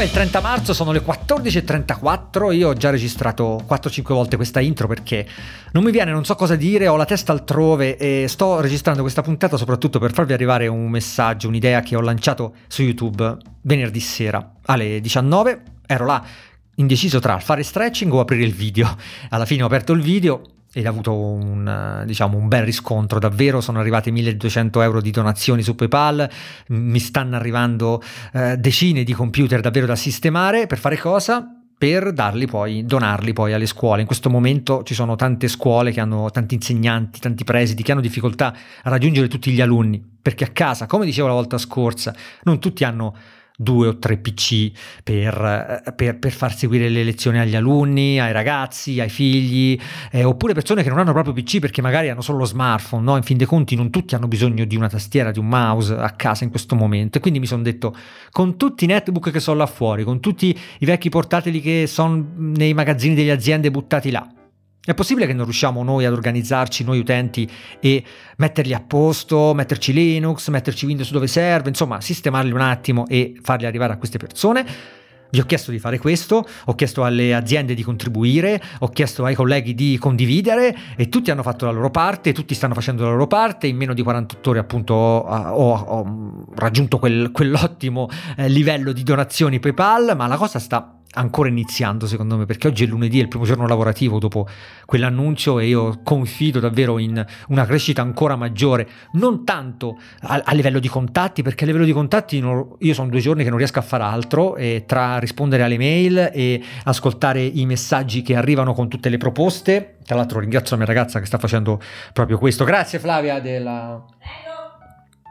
è il 30 marzo, sono le 14.34, io ho già registrato 4-5 volte questa intro perché non mi viene, non so cosa dire, ho la testa altrove e sto registrando questa puntata soprattutto per farvi arrivare un messaggio, un'idea che ho lanciato su YouTube venerdì sera alle 19, ero là indeciso tra fare stretching o aprire il video. Alla fine ho aperto il video ed ha avuto un, diciamo, un, bel riscontro, davvero sono arrivati 1200 euro di donazioni su PayPal, mi stanno arrivando eh, decine di computer davvero da sistemare per fare cosa? Per darli poi, donarli poi alle scuole. In questo momento ci sono tante scuole che hanno tanti insegnanti, tanti presidi che hanno difficoltà a raggiungere tutti gli alunni, perché a casa, come dicevo la volta scorsa, non tutti hanno due o tre PC per, eh, per, per, far seguire le lezioni agli alunni, ai ragazzi, ai figli, eh, oppure persone che non hanno proprio PC perché magari hanno solo lo smartphone, no? in fin dei conti non tutti hanno bisogno di una tastiera, di un mouse a casa in questo momento e quindi mi sono detto con tutti i netbook che sono là fuori, con tutti i vecchi portatili che sono nei magazzini delle aziende buttati là, è possibile che non riusciamo noi ad organizzarci, noi utenti, e metterli a posto, metterci Linux, metterci Windows dove serve, insomma, sistemarli un attimo e farli arrivare a queste persone? Vi ho chiesto di fare questo, ho chiesto alle aziende di contribuire, ho chiesto ai colleghi di condividere e tutti hanno fatto la loro parte, tutti stanno facendo la loro parte. In meno di 48 ore appunto ho, ho, raggiunto quel, quell'ottimo eh, livello di donazioni PayPal, ma la cosa sta ancora iniziando secondo me perché oggi è lunedì, è il primo giorno lavorativo dopo quell'annuncio e io confido davvero in una crescita ancora maggiore, non tanto a, a livello di contatti perché a livello di contatti non, io sono due giorni che non riesco a fare altro e tra rispondere alle mail e ascoltare i messaggi che arrivano con tutte le proposte, tra l'altro ringrazio la mia ragazza che sta facendo proprio questo, grazie Flavia della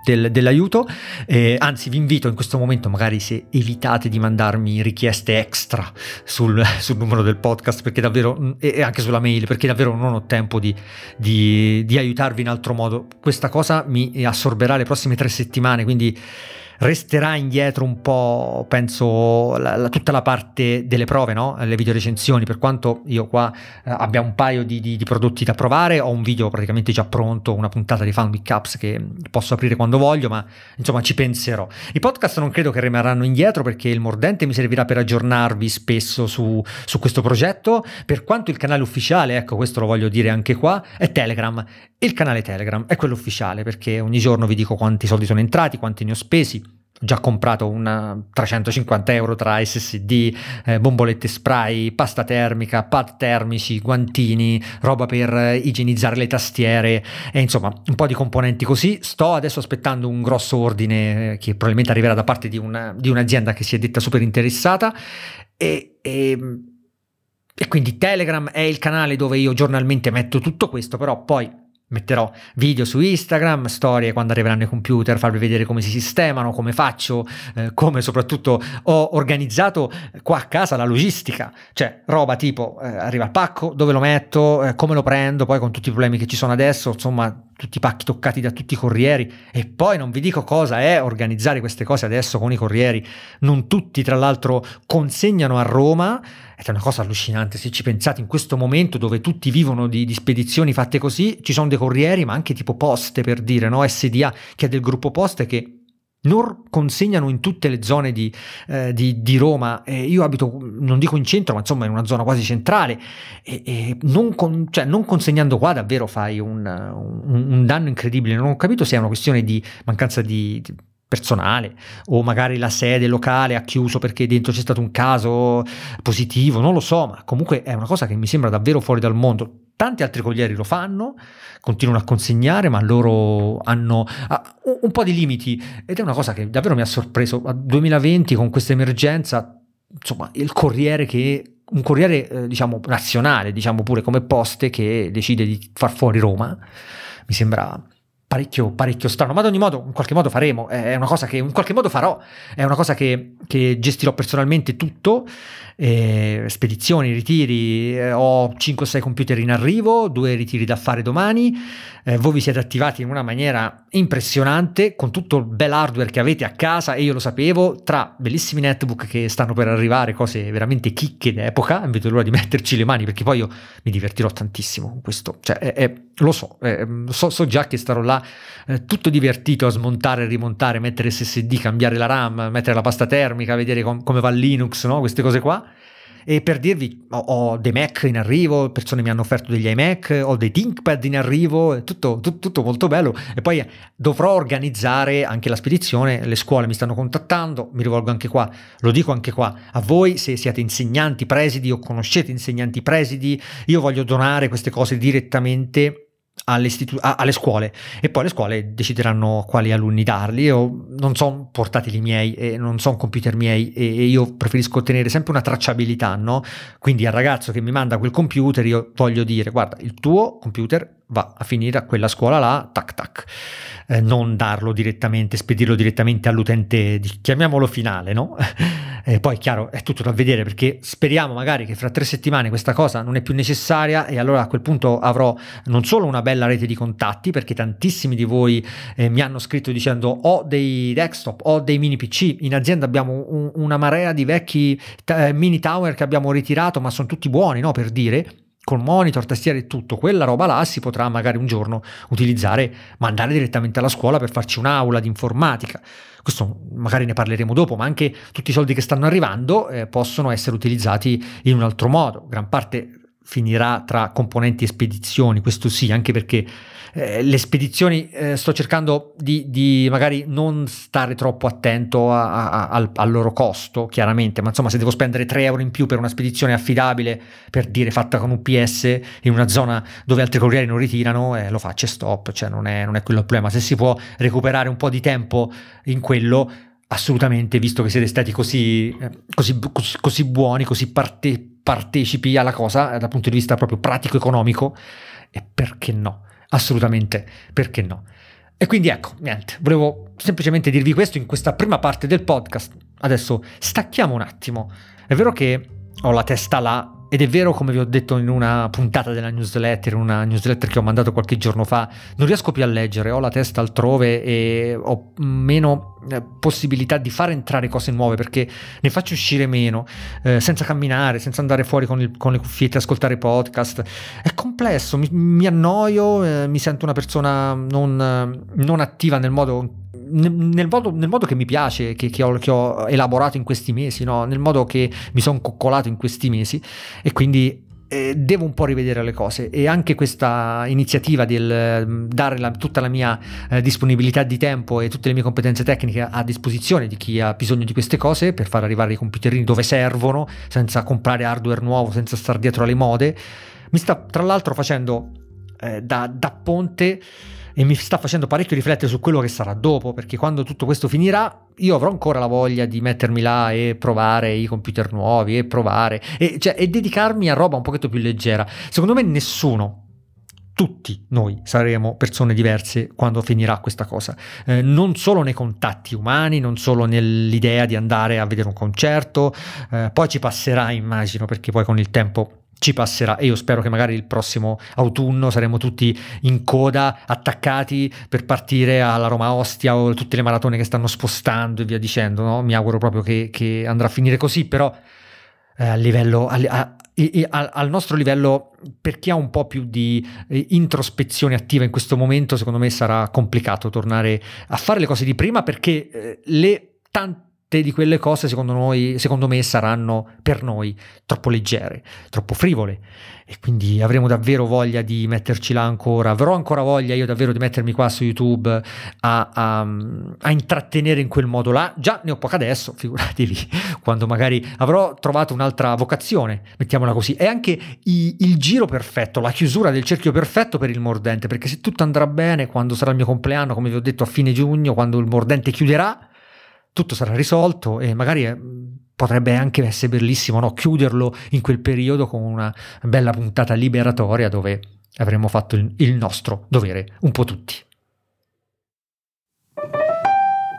del, dell'aiuto. Eh, anzi, vi invito in questo momento, magari se evitate di mandarmi richieste extra sul, sul numero del podcast, perché davvero, e anche sulla mail, perché davvero non ho tempo di, di, di aiutarvi in altro modo. Questa cosa mi assorberà le prossime tre settimane, quindi resterà indietro un po', penso, la, la, tutta la parte delle prove, no? le video recensioni, per quanto io qua eh, abbia un paio di, di, di, prodotti da provare, ho un video praticamente già pronto, una puntata di Found Big Cups che posso aprire quando voglio, ma insomma ci penserò. I podcast non credo che rimarranno indietro perché il mordente mi servirà per aggiornarvi spesso su, su questo progetto, per quanto il canale ufficiale, ecco questo lo voglio dire anche qua, è Telegram. Il canale Telegram è quello ufficiale perché ogni giorno vi dico quanti soldi sono entrati, quanti ne ho spesi, già comprato una 350 euro tra SSD, eh, bombolette spray, pasta termica, pad termici, guantini, roba per igienizzare le tastiere e insomma un po' di componenti così. Sto adesso aspettando un grosso ordine eh, che probabilmente arriverà da parte di, una, di un'azienda che si è detta super interessata e, e e quindi Telegram è il canale dove io giornalmente metto tutto questo, però poi Metterò video su Instagram, storie quando arriveranno i computer, farvi vedere come si sistemano, come faccio, eh, come soprattutto ho organizzato qua a casa la logistica, cioè roba tipo eh, arriva il pacco, dove lo metto, eh, come lo prendo, poi con tutti i problemi che ci sono adesso, insomma tutti i pacchi toccati da tutti i corrieri. E poi non vi dico cosa è organizzare queste cose adesso con i corrieri, non tutti tra l'altro consegnano a Roma è una cosa allucinante se ci pensate in questo momento dove tutti vivono di, di spedizioni fatte così, ci sono dei corrieri ma anche tipo poste per dire, no? SDA che è del gruppo poste che non consegnano in tutte le zone di, eh, di, di Roma. Eh, io abito, non dico in centro, ma insomma in una zona quasi centrale. E, e non, con, cioè, non, consegnando qua davvero fai un, un, un, danno incredibile. Non ho capito se è una questione di mancanza di personale o magari la sede locale ha chiuso perché dentro c'è stato un caso positivo, non lo so, ma comunque è una cosa che mi sembra davvero fuori dal mondo. Tanti altri coglieri lo fanno, continuano a consegnare, ma loro hanno un po' di limiti ed è una cosa che davvero mi ha sorpreso. A 2020 con questa emergenza, insomma, il corriere che un corriere eh, diciamo nazionale, diciamo pure come Poste che decide di far fuori Roma, mi sembra parecchio, parecchio strano, ma ad ogni modo, in qualche modo faremo, è una cosa che in qualche modo farò, è una cosa che, che gestirò personalmente tutto eh, spedizioni, ritiri, eh, ho 5-6 computer in arrivo, due ritiri da fare domani, eh, voi vi siete attivati in una maniera impressionante con tutto il bel hardware che avete a casa e io lo sapevo, tra bellissimi netbook che stanno per arrivare, cose veramente chicche d'epoca, non vedo l'ora di metterci le mani perché poi io mi divertirò tantissimo con questo, cioè lo so, so, so, già che starò là eh, tutto divertito a smontare, rimontare, mettere SSD, cambiare la RAM, mettere la pasta termica, vedere com- come va Linux, no? queste cose qua. E per dirvi, ho, ho, dei Mac in arrivo, persone mi hanno offerto degli iMac, ho dei ThinkPad in arrivo, tutto, tutto, tutto molto bello. E poi dovrò organizzare anche la spedizione, le scuole mi stanno contattando, mi rivolgo anche qua, lo dico anche qua, a voi se siete insegnanti presidi o conoscete insegnanti presidi, io voglio donare queste cose direttamente alle, istitu- alle, scuole e poi le scuole decideranno quali alunni darli. Io non sono portatili miei e non sono computer miei e, e io preferisco ottenere sempre una tracciabilità, no? Quindi al ragazzo che mi manda quel computer io voglio dire guarda il tuo computer va a finire a quella scuola là, tac tac. Eh, non darlo direttamente, spedirlo direttamente all'utente, di, chiamiamolo finale, no? e poi chiaro è tutto da vedere perché speriamo magari che fra tre settimane questa cosa non è più necessaria e allora a quel punto avrò non solo una bella rete di contatti perché tantissimi di voi eh, mi hanno scritto dicendo ho dei desktop, ho dei mini PC, in azienda abbiamo un, una marea di vecchi t- mini tower che abbiamo ritirato ma sono tutti buoni, no? Per dire col monitor, tastiera e tutto, quella roba là si potrà magari un giorno utilizzare, mandare direttamente alla scuola per farci un'aula di informatica. Questo magari ne parleremo dopo, ma anche tutti i soldi che stanno arrivando eh, possono essere utilizzati in un altro modo. Gran parte finirà tra componenti e spedizioni, questo sì, anche perché eh, le spedizioni eh, sto cercando di, di, magari non stare troppo attento a, a, al, al, loro costo, chiaramente, ma insomma se devo spendere 3 euro in più per una spedizione affidabile, per dire fatta con UPS in una zona dove altri corrieri non ritirano, eh, lo faccio e stop, cioè non è, non è quello il problema. Se si può recuperare un po' di tempo in quello, assolutamente, visto che siete stati così, eh, così, così, buoni, così parte, partecipi alla cosa dal punto di vista proprio pratico-economico, e perché no? assolutamente perché no. E quindi ecco, niente, volevo semplicemente dirvi questo in questa prima parte del podcast. Adesso stacchiamo un attimo. È vero che ho la testa là ed è vero, come vi ho detto in una puntata della newsletter, una newsletter che ho mandato qualche giorno fa, non riesco più a leggere, ho la testa altrove e ho meno eh, possibilità di fare entrare cose nuove perché ne faccio uscire meno, eh, senza camminare, senza andare fuori con, il, con, le cuffiette, ascoltare podcast. È complesso, mi, mi annoio, eh, mi sento una persona non, non attiva nel modo nel modo, nel modo, che mi piace, che, che, ho, che, ho, elaborato in questi mesi, no? nel modo che mi sono coccolato in questi mesi e quindi eh, devo un po' rivedere le cose e anche questa iniziativa del mm, dare la, tutta la mia eh, disponibilità di tempo e tutte le mie competenze tecniche a disposizione di chi ha bisogno di queste cose per far arrivare i computerini dove servono, senza comprare hardware nuovo, senza stare dietro alle mode, mi sta tra l'altro facendo eh, da, da ponte e mi sta facendo parecchio riflettere su quello che sarà dopo, perché quando tutto questo finirà io avrò ancora la voglia di mettermi là e provare i computer nuovi e provare e, cioè, e dedicarmi a roba un pochetto più leggera. Secondo me nessuno tutti noi saremo persone diverse quando finirà questa cosa, eh, non solo nei contatti umani, non solo nell'idea di andare a vedere un concerto, eh, poi ci passerà immagino perché poi con il tempo ci passerà e io spero che magari il prossimo autunno saremo tutti in coda attaccati per partire alla Roma Ostia o tutte le maratone che stanno spostando e via dicendo no? mi auguro proprio che, che, andrà a finire così però eh, a livello a, a, a, al nostro livello per chi ha un po' più di eh, introspezione attiva in questo momento secondo me sarà complicato tornare a fare le cose di prima perché eh, le tante di quelle cose secondo noi, secondo me saranno per noi troppo leggere, troppo frivole. E quindi avremo davvero voglia di metterci là ancora, avrò ancora voglia io davvero di mettermi qua su YouTube a, a, a intrattenere in quel modo là, già ne ho poca adesso, figuratevi, quando magari avrò trovato un'altra vocazione, mettiamola così, è anche i, il giro perfetto, la chiusura del cerchio perfetto per il mordente, perché se tutto andrà bene, quando sarà il mio compleanno, come vi ho detto a fine giugno, quando il mordente chiuderà, tutto sarà risolto e magari eh, potrebbe anche essere bellissimo no? chiuderlo in quel periodo con una bella puntata liberatoria dove avremmo fatto il, il nostro dovere un po' tutti.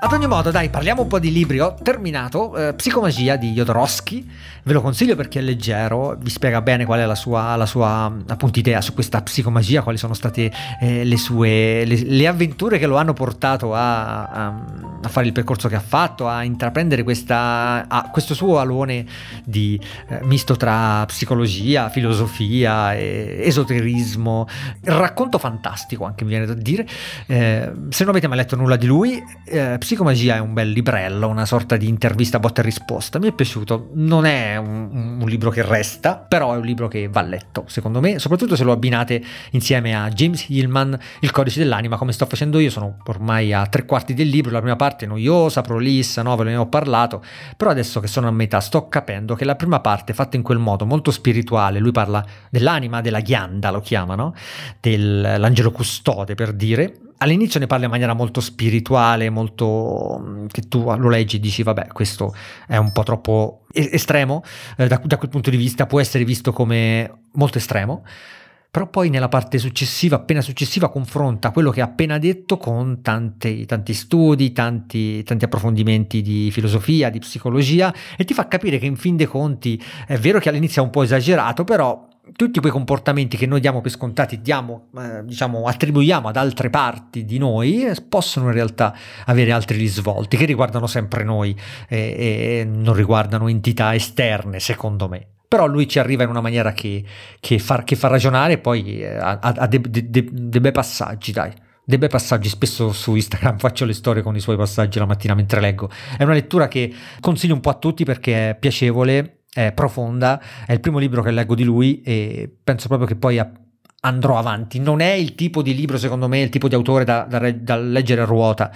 Ad ogni modo, dai, parliamo un po' di libri. Ho terminato eh, Psicomagia di Jodorowsky. Ve lo consiglio perché è leggero, vi spiega bene qual è la sua, la sua appunto, idea su questa psicomagia, quali sono state eh, le sue le, le, avventure che lo hanno portato a, a, a, fare il percorso che ha fatto, a intraprendere questa, a, questo suo alone di eh, misto tra psicologia, filosofia, esoterismo. Racconto fantastico, anche mi viene da dire. Eh, se non avete mai letto nulla di lui, eh, Psicomagia è un bel librello, una sorta di intervista botta e risposta. Mi è piaciuto, non è un, un, libro che resta, però è un libro che va letto, secondo me, soprattutto se lo abbinate insieme a James Hillman, Il codice dell'anima, come sto facendo io. Sono ormai a tre quarti del libro, la prima parte è noiosa, prolissa, no, ve ne ho parlato, però adesso che sono a metà sto capendo che la prima parte, fatta in quel modo molto spirituale, lui parla dell'anima, della ghianda, lo chiamano, dell'angelo custode per dire, all'inizio ne parla in maniera molto spirituale, molto mm, che tu lo leggi e dici vabbè questo è un po' troppo estremo, eh, da, da, quel punto di vista può essere visto come molto estremo, però poi nella parte successiva, appena successiva, confronta quello che ha appena detto con tanti, tanti studi, tanti, tanti approfondimenti di filosofia, di psicologia e ti fa capire che in fin dei conti è vero che all'inizio è un po' esagerato, però tutti quei comportamenti che noi diamo per scontati, diamo, eh, diciamo, attribuiamo ad altre parti di noi, eh, possono in realtà avere altri risvolti che riguardano sempre noi e, e non riguardano entità esterne, secondo me però lui ci arriva in una maniera che, che, fa, che fa, ragionare e poi eh, ha, dei de, de, de bei passaggi, dai. Dei bei passaggi, spesso su Instagram faccio le storie con i suoi passaggi la mattina mentre leggo. È una lettura che consiglio un po' a tutti perché è piacevole è profonda, è il primo libro che leggo di lui e penso proprio che poi andrò avanti. Non è il tipo di libro, secondo me, il tipo di autore da, da, da leggere a ruota,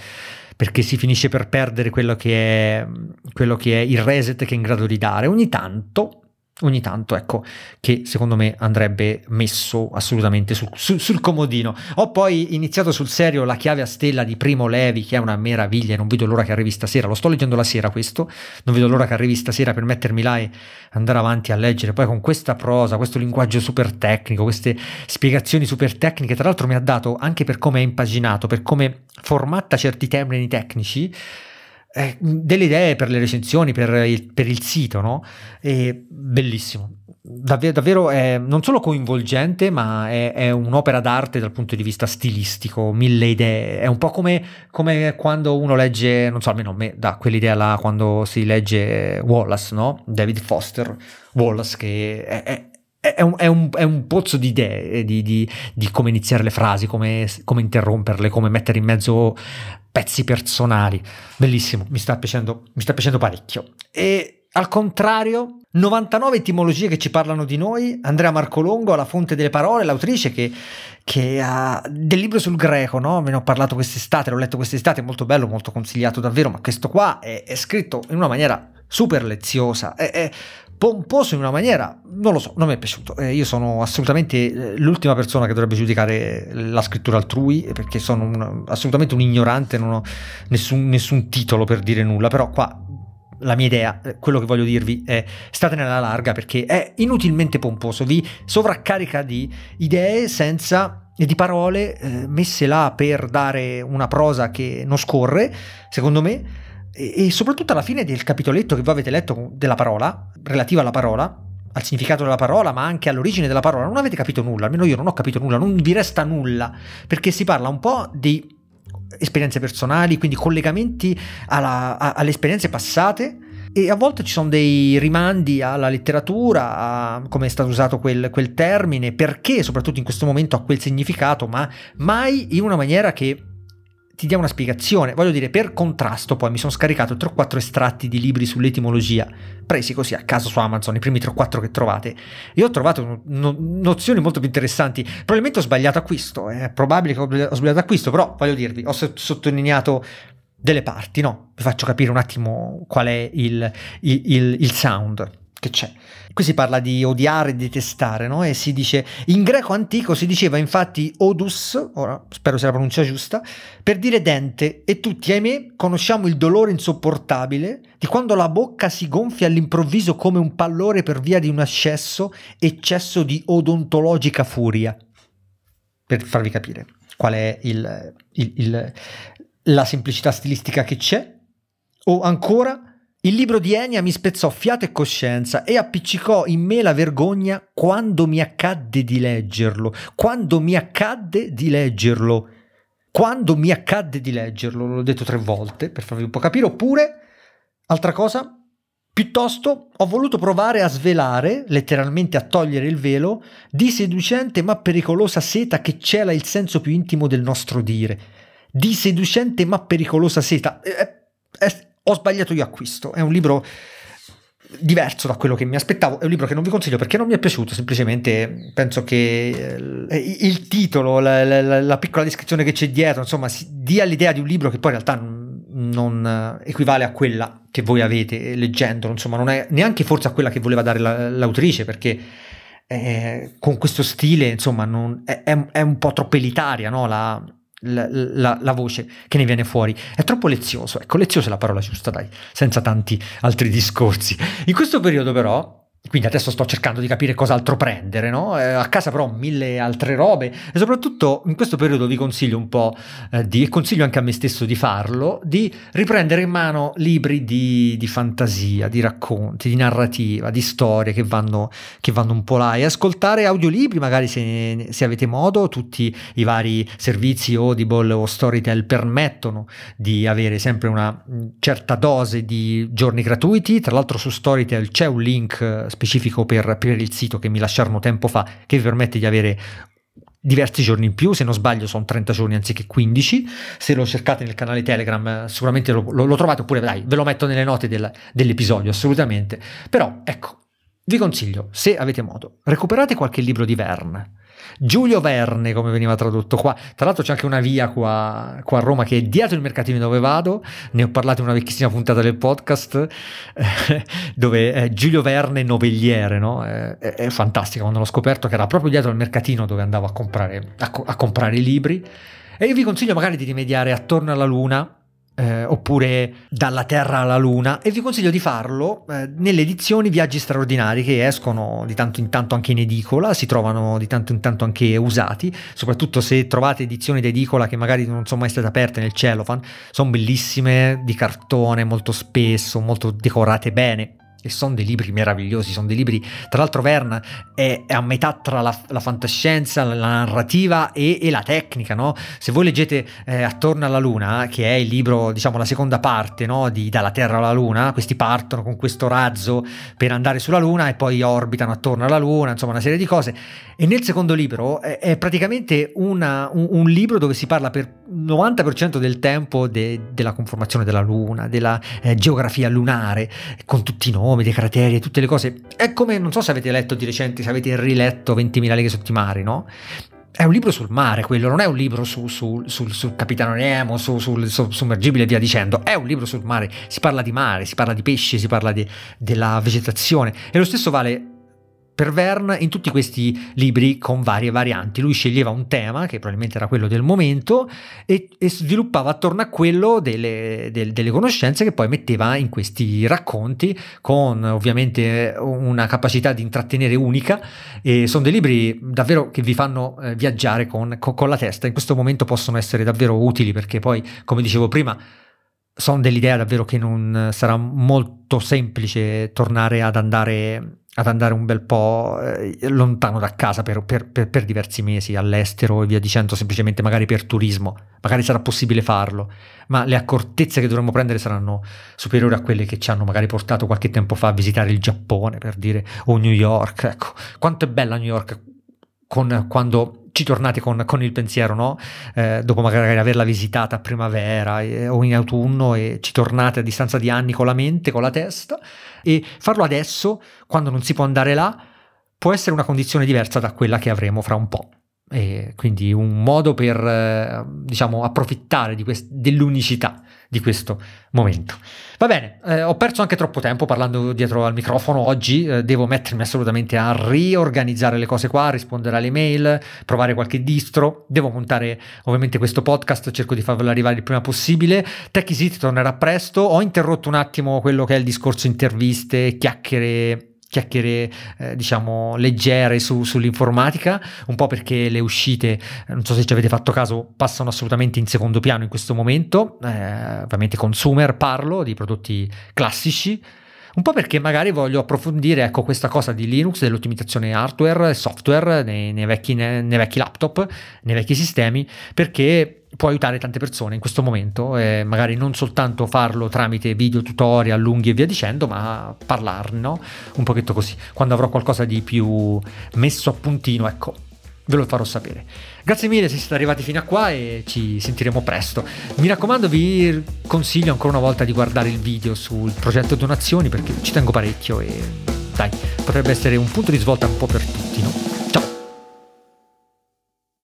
perché si finisce per perdere quello che, è, quello che è il reset che è in grado di dare. Ogni tanto ogni tanto, ecco, che secondo me andrebbe messo assolutamente sul, sul, sul, comodino. Ho poi iniziato sul serio La chiave a stella di Primo Levi, che è una meraviglia, non vedo l'ora che arrivi stasera, lo sto leggendo la sera questo, non vedo l'ora che arrivi stasera per mettermi là e andare avanti a leggere, poi con questa prosa, questo linguaggio super tecnico, queste spiegazioni super tecniche, tra l'altro mi ha dato anche per come è impaginato, per come formatta certi termini tecnici, eh, delle idee per le recensioni, per il, per il sito, no? E bellissimo. Davvero, davvero è non solo coinvolgente, ma è, è, un'opera d'arte dal punto di vista stilistico, mille idee. È un po' come, come quando uno legge, non so, almeno me dà quell'idea là quando si legge Wallace, no? David Foster Wallace, che è, è un, è, un, è un, pozzo di idee di, di, di, come iniziare le frasi, come, come, interromperle, come mettere in mezzo pezzi personali. Bellissimo, mi sta piacendo, mi sta piacendo parecchio. E al contrario, 99 etimologie che ci parlano di noi, Andrea Marcolongo, La fonte delle parole, l'autrice che, che ha del libro sul greco, no? Me ne ho parlato quest'estate, l'ho letto quest'estate, è molto bello, molto consigliato davvero, ma questo qua è, è scritto in una maniera super leziosa, è, è pomposo in una maniera, non lo so, non mi è piaciuto. Eh, io sono assolutamente eh, l'ultima persona che dovrebbe giudicare la scrittura altrui perché sono un, assolutamente un ignorante, non ho nessun, nessun titolo per dire nulla, però qua la mia idea, eh, quello che voglio dirvi è state nella larga perché è inutilmente pomposo, vi sovraccarica di idee senza e di parole eh, messe là per dare una prosa che non scorre, secondo me, e, e soprattutto alla fine del capitoletto che voi avete letto della parola, relativa alla parola, al significato della parola, ma anche all'origine della parola, non avete capito nulla, almeno io non ho capito nulla, non vi resta nulla, perché si parla un po' di esperienze personali, quindi collegamenti alla, a, alle esperienze passate e a volte ci sono dei rimandi alla letteratura, a come è stato usato quel, quel termine, perché soprattutto in questo momento ha quel significato, ma mai in una maniera che ti dia una spiegazione. Voglio dire, per contrasto poi mi sono scaricato 3 o 4 estratti di libri sull'etimologia, presi così a caso su Amazon, i primi 3 o 4 che trovate, e ho trovato no- nozioni molto più interessanti. Probabilmente ho sbagliato acquisto, è probabile che ho sbagliato acquisto, però voglio dirvi, ho sottolineato delle parti, no? Vi faccio capire un attimo qual è il, il, il, il sound che c'è. Qui si parla di odiare detestare, no? E si dice, in greco antico si diceva infatti odus, ora spero sia la pronuncia giusta, per dire dente, e tutti, ahimè, conosciamo il dolore insopportabile di quando la bocca si gonfia all'improvviso come un pallore per via di un ascesso, eccesso di odontologica furia. Per farvi capire qual è il, il, il la semplicità stilistica che c'è, o ancora il libro di Enia mi spezzò fiato e coscienza e appiccicò in me la vergogna quando mi accadde di leggerlo, quando mi accadde di leggerlo, quando mi accadde di leggerlo, l'ho detto tre volte per farvi un po' capire, oppure, altra cosa, Piuttosto ho voluto provare a svelare, letteralmente a togliere il velo, di seducente ma pericolosa seta che cela il senso più intimo del nostro dire. Di seducente ma pericolosa seta. Eh, eh, eh, ho sbagliato io acquisto. È un libro diverso da quello che mi aspettavo. È un libro che non vi consiglio perché non mi è piaciuto. Semplicemente penso che eh, il titolo, la, la, la, piccola descrizione che c'è dietro, insomma, dia l'idea di un libro che poi in realtà non equivale a quella che voi avete leggendolo, insomma, non è neanche forse a quella che voleva dare la, l'autrice, perché eh, con questo stile, insomma, non, è, è, un po' troppo elitaria, no? La, la, la, la, voce che ne viene fuori. È troppo lezioso, ecco, lezioso è la parola giusta, dai, senza tanti altri discorsi. In questo periodo, però, quindi adesso sto cercando di capire cos'altro prendere, no? Eh, a casa però ho mille altre robe e soprattutto in questo periodo vi consiglio un po' eh, di, e consiglio anche a me stesso di farlo, di riprendere in mano libri di, di fantasia, di racconti, di narrativa, di storie che vanno, che vanno, un po' là e ascoltare audiolibri magari se, se avete modo, tutti i vari servizi Audible o Storytel permettono di avere sempre una certa dose di giorni gratuiti, tra l'altro su Storytel c'è un link specifico per, per il sito che mi lasciarono tempo fa che vi permette di avere diversi giorni in più, se non sbaglio sono 30 giorni anziché 15, se lo cercate nel canale Telegram sicuramente lo, lo, lo trovate oppure dai, ve lo metto nelle note del, dell'episodio assolutamente, però ecco, vi consiglio, se avete modo, recuperate qualche libro di Verne, Giulio Verne, come veniva tradotto qua. Tra l'altro c'è anche una via qua, qua, a Roma che è dietro il mercatino dove vado, ne ho parlato in una vecchissima puntata del podcast, eh, dove è Giulio Verne novelliere, no? È, è, è, fantastica quando l'ho scoperto che era proprio dietro il mercatino dove andavo a comprare, a, a comprare i libri. E io vi consiglio magari di rimediare attorno alla luna, eh, oppure Dalla Terra alla Luna e vi consiglio di farlo eh, nelle edizioni Viaggi straordinari che escono di tanto in tanto anche in edicola, si trovano di tanto in tanto anche usati, soprattutto se trovate edizioni di edicola che magari non sono mai state aperte nel cellophane, sono bellissime, di cartone molto spesso, molto decorate bene e sono dei libri meravigliosi, sono dei libri, tra l'altro Verne è, è a metà tra la, la fantascienza, la, narrativa e, e, la tecnica, no? Se voi leggete eh, Attorno alla Luna, che è il libro, diciamo, la seconda parte, no? Di Dalla Terra alla Luna, questi partono con questo razzo per andare sulla Luna e poi orbitano attorno alla Luna, insomma una serie di cose. E nel secondo libro è, è praticamente una, un, un, libro dove si parla per 90% del tempo de, della conformazione della Luna, della eh, geografia lunare, con tutti i nomi, nomi dei crateri e tutte le cose. È come, non so se avete letto di recente, se avete riletto 20.000 leghe sotto i mari, no? È un libro sul mare quello, non è un libro su, su, sul, sul, Capitano Nemo, su, sul, sommergibile e via dicendo, è un libro sul mare, si parla di mare, si parla di pesci, si parla di, della vegetazione e lo stesso vale per Verne in tutti questi libri con varie varianti. Lui sceglieva un tema, che probabilmente era quello del momento, e, e sviluppava attorno a quello delle, del, delle, conoscenze che poi metteva in questi racconti, con ovviamente una capacità di intrattenere unica. E sono dei libri davvero che vi fanno eh, viaggiare con, con, con la testa. In questo momento possono essere davvero utili perché poi, come dicevo prima, sono dell'idea davvero che non sarà molto semplice tornare ad andare ad andare un bel po' eh, lontano da casa per, per, per, per, diversi mesi all'estero e via dicendo, semplicemente magari per turismo, magari sarà possibile farlo, ma le accortezze che dovremmo prendere saranno superiori a quelle che ci hanno magari portato qualche tempo fa a visitare il Giappone, per dire, o New York, ecco, quanto è bella New York con, quando ci tornate con, con il pensiero, no? Eh, dopo magari averla visitata a primavera eh, o in autunno e ci tornate a distanza di anni con la mente, con la testa e farlo adesso, quando non si può andare là, può essere una condizione diversa da quella che avremo fra un po'. E quindi un modo per, eh, diciamo, approfittare quest- dell'unicità di questo momento. Va bene, eh, ho perso anche troppo tempo parlando dietro al microfono oggi, eh, devo mettermi assolutamente a riorganizzare le cose qua, rispondere alle mail, provare qualche distro, devo montare ovviamente questo podcast, cerco di farvelo arrivare il prima possibile. TechEasy tornerà presto, ho interrotto un attimo quello che è il discorso interviste, chiacchiere chiacchiere eh, diciamo leggere su, sull'informatica, un po' perché le uscite, non so se ci avete fatto caso, passano assolutamente in secondo piano in questo momento, eh, ovviamente consumer parlo di prodotti classici, un po' perché magari voglio approfondire ecco, questa cosa di Linux, dell'ottimizzazione hardware e software nei, nei, vecchi, nei, nei, vecchi, laptop, nei vecchi sistemi, perché può aiutare tante persone in questo momento, e magari non soltanto farlo tramite video tutorial lunghi e via dicendo, ma parlarne un pochetto così. Quando avrò qualcosa di più messo a puntino, ecco, ve lo farò sapere. Grazie mille se siete arrivati fino a qua e ci sentiremo presto. Mi raccomando, vi consiglio ancora una volta di guardare il video sul progetto donazioni perché ci tengo parecchio e dai, potrebbe essere un punto di svolta un po' per tutti, no?